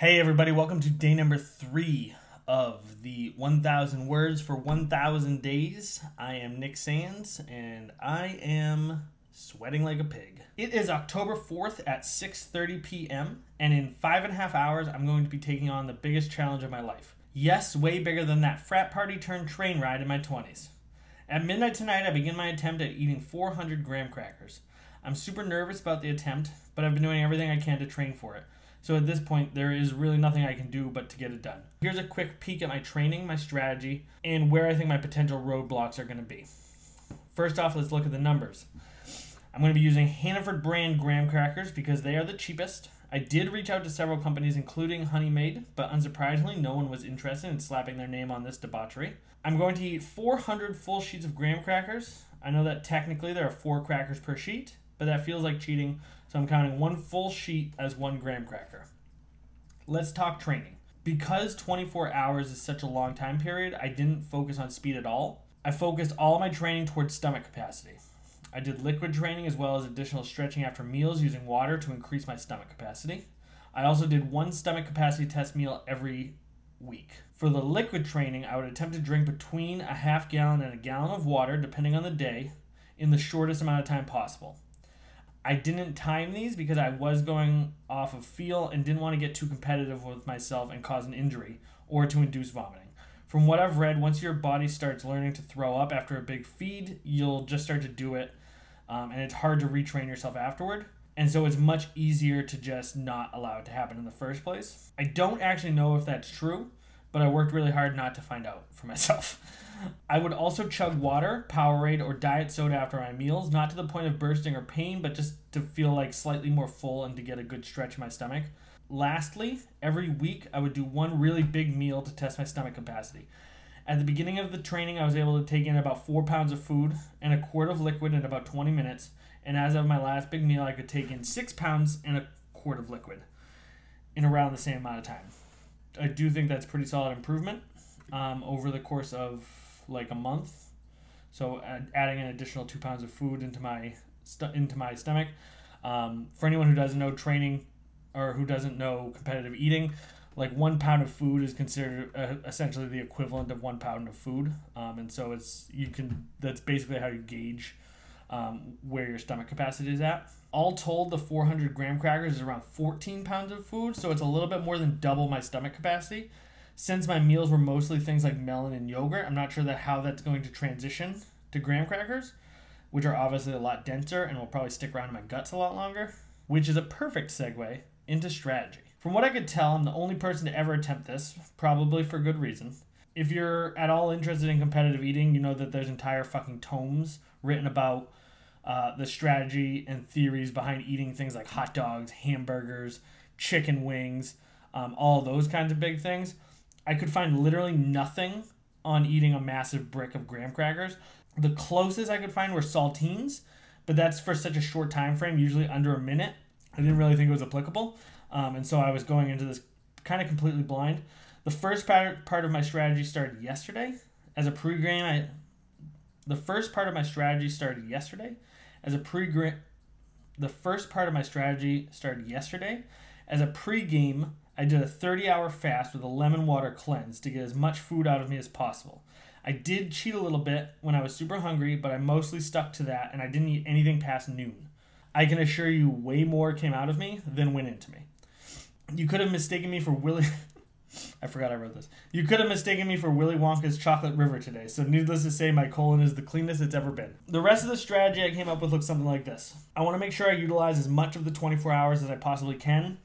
Hey, everybody, welcome to day number three of the 1000 Words for 1000 Days. I am Nick Sands, and I am sweating like a pig. It is October 4th at 6.30 p.m., and in five and a half hours, I'm going to be taking on the biggest challenge of my life. Yes, way bigger than that frat party turned train ride in my 20s. At midnight tonight, I begin my attempt at eating 400 graham crackers. I'm super nervous about the attempt, but I've been doing everything I can to train for it. So at this point, there is really nothing I can do but to get it done. Here's a quick peek at my training, my strategy, and where I think my potential roadblocks are going to be. First off, let's look at the numbers. I'm going to be using Hannaford brand graham crackers because they are the cheapest. I did reach out to several companies, including Honey Maid, but unsurprisingly, no one was interested in slapping their name on this debauchery. I'm going to eat 400 full sheets of graham crackers. I know that technically there are four crackers per sheet, but that feels like cheating so I'm counting one full sheet as one graham cracker. Let's talk training. Because 24 hours is such a long time period, I didn't focus on speed at all. I focused all my training towards stomach capacity. I did liquid training as well as additional stretching after meals using water to increase my stomach capacity. I also did one stomach capacity test meal every week. For the liquid training, I would attempt to drink between a half gallon and a gallon of water, depending on the day, in the shortest amount of time possible. I didn't time these because I was going off of feel and didn't want to get too competitive with myself and cause an injury or to induce vomiting. From what I've read, once your body starts learning to throw up after a big feed, you'll just start to do it, um, and it's hard to retrain yourself afterward. And so it's much easier to just not allow it to happen in the first place. I don't actually know if that's true, but I worked really hard not to find out for myself. I would also chug water, Powerade, or diet soda after my meals, not to the point of bursting or pain, but just to feel like slightly more full and to get a good stretch in my stomach. Lastly, every week I would do one really big meal to test my stomach capacity. At the beginning of the training, I was able to take in about four pounds of food and a quart of liquid in about 20 minutes. And as of my last big meal, I could take in six pounds and a quart of liquid in around the same amount of time. I do think that's pretty solid improvement um, over the course of like a month. So adding an additional two pounds of food into my st- into my stomach. Um, for anyone who doesn't know training or who doesn't know competitive eating, like one pound of food is considered uh, essentially the equivalent of one pound of food, um, and so it's you can that's basically how you gauge um, where your stomach capacity is at. All told, the 400 graham crackers is around 14 pounds of food, so it's a little bit more than double my stomach capacity since my meals were mostly things like melon and yogurt, I'm not sure that how that's going to transition to graham crackers, which are obviously a lot denser and will probably stick around in my guts a lot longer, which is a perfect segue into strategy. From what I could tell, I'm the only person to ever attempt this, probably for good reason. If you're at all interested in competitive eating, you know that there's entire fucking tomes written about uh, the strategy and theories behind eating things like hot dogs, hamburgers, chicken wings, um, all those kinds of big things. I could find literally nothing on eating a massive brick of graham crackers. The closest I could find were saltines, but that's for such a short time frame, usually under a minute. I didn't really think it was applicable, um, and so I was going into this kind of completely blind. The first part part of my strategy started yesterday. As a pregame, I the first part of my strategy started yesterday. As a pregame, the first part of my strategy started yesterday. As a pregame, I did a 30 hour fast with a lemon water cleanse to get as much food out of me as possible. I did cheat a little bit when I was super hungry, but I mostly stuck to that and I didn't eat anything past noon. I can assure you, way more came out of me than went into me. You could have mistaken me for Willy. I forgot I wrote this. You could have mistaken me for Willy Wonka's Chocolate River today, so needless to say, my colon is the cleanest it's ever been. The rest of the strategy I came up with looks something like this I want to make sure I utilize as much of the 24 hours as I possibly can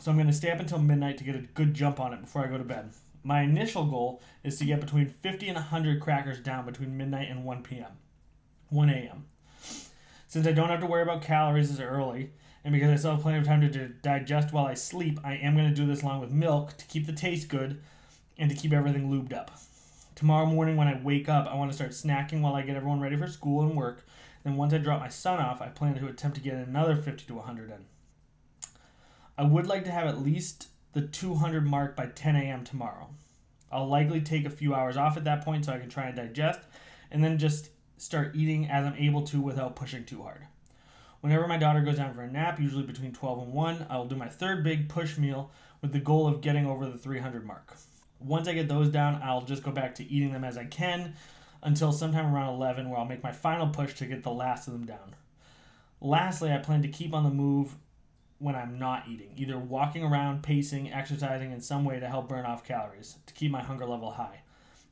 so I'm going to stay up until midnight to get a good jump on it before I go to bed. My initial goal is to get between 50 and 100 crackers down between midnight and 1 p.m. 1 a.m. Since I don't have to worry about calories as early, and because I still have plenty of time to digest while I sleep, I am going to do this along with milk to keep the taste good and to keep everything lubed up. Tomorrow morning when I wake up, I want to start snacking while I get everyone ready for school and work. Then once I drop my son off, I plan to attempt to get another 50 to 100 in. I would like to have at least the 200 mark by 10 a.m. tomorrow. I'll likely take a few hours off at that point so I can try and digest, and then just start eating as I'm able to without pushing too hard. Whenever my daughter goes down for a nap, usually between 12 and 1, I will do my third big push meal, with the goal of getting over the 300 mark. Once I get those down, I'll just go back to eating them as I can until sometime around 11 where I'll make my final push to get the last of them down. Lastly, I plan to keep on the move when I'm not eating, either walking around, pacing, exercising in some way to help burn off calories to keep my hunger level high.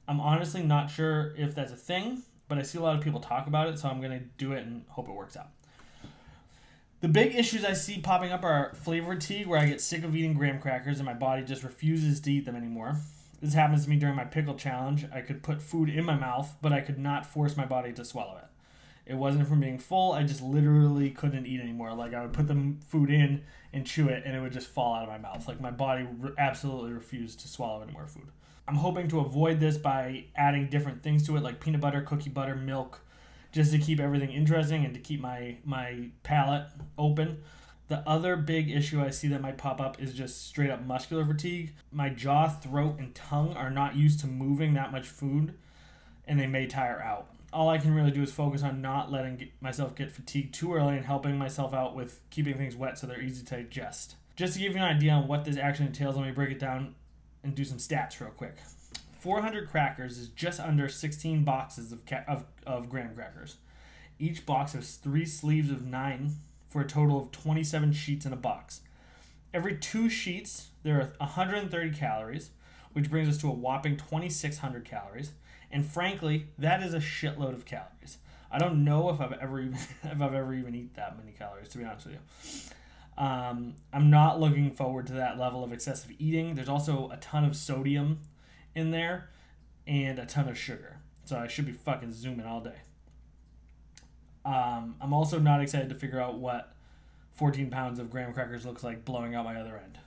I'm honestly not sure if that's a thing, but I see a lot of people talk about it, so I'm going to do it and hope it works out. The big issues I see popping up are flavor fatigue, where I get sick of eating graham crackers and my body just refuses to eat them anymore. This happens to me during my pickle challenge. I could put food in my mouth, but I could not force my body to swallow it. It wasn't from being full. I just literally couldn't eat anymore. Like I would put the food in and chew it, and it would just fall out of my mouth. Like my body re- absolutely refused to swallow any more food. I'm hoping to avoid this by adding different things to it, like peanut butter, cookie butter, milk, just to keep everything interesting and to keep my my palate open. The other big issue I see that might pop up is just straight up muscular fatigue. My jaw, throat, and tongue are not used to moving that much food, and they may tire out all I can really do is focus on not letting myself get fatigued too early and helping myself out with keeping things wet so they're easy to digest. Just to give you an idea on what this actually entails, let me break it down and do some stats real quick. 400 crackers is just under 16 boxes of, ca- of, of graham crackers. Each box has three sleeves of nine for a total of 27 sheets in a box. Every two sheets, there are 130 calories, which brings us to a whopping 2,600 calories. And frankly, that is a shitload of calories. I don't know if I've ever even if I've ever even eat that many calories to be honest with you. Um, I'm not looking forward to that level of excessive eating. There's also a ton of sodium in there and a ton of sugar. So I should be fucking zooming all day. Um, I'm also not excited to figure out what 14 pounds of graham crackers looks like blowing out my other end.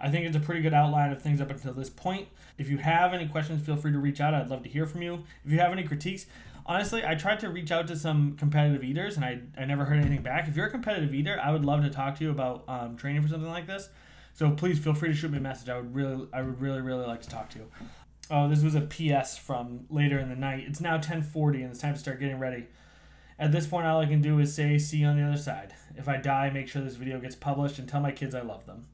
I think it's a pretty good outline of things up until this point. If you have any questions, feel free to reach out. I'd love to hear from you. If you have any critiques, honestly, I tried to reach out to some competitive eaters and I, I never heard anything back. If you're a competitive eater, I would love to talk to you about um, training for something like this. So please feel free to shoot me a message. I would really, I would really, really like to talk to you. Oh, this was a PS from later in the night. It's now 10:40 and it's time to start getting ready. At this point, all I can do is say, see you on the other side. If I die, make sure this video gets published and tell my kids I love them.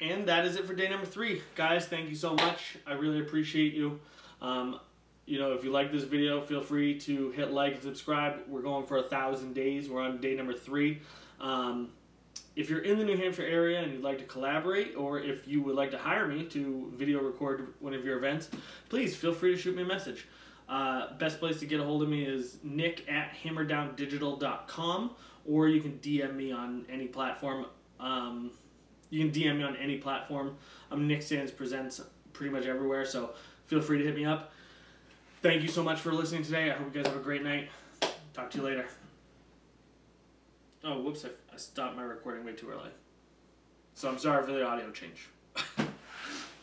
And that is it for day number three. Guys, thank you so much. I really appreciate you. Um, you know, if you like this video, feel free to hit like and subscribe. We're going for a thousand days. We're on day number three. Um, if you're in the New Hampshire area and you'd like to collaborate, or if you would like to hire me to video record one of your events, please feel free to shoot me a message. Uh, best place to get a hold of me is nick at hammerdowndigital.com, or you can DM me on any platform. Um, you can DM me on any platform. I'm Nick Sands Presents pretty much everywhere, so feel free to hit me up. Thank you so much for listening today. I hope you guys have a great night. Talk to you later. Oh, whoops, I, I stopped my recording way too early. So I'm sorry for the audio change.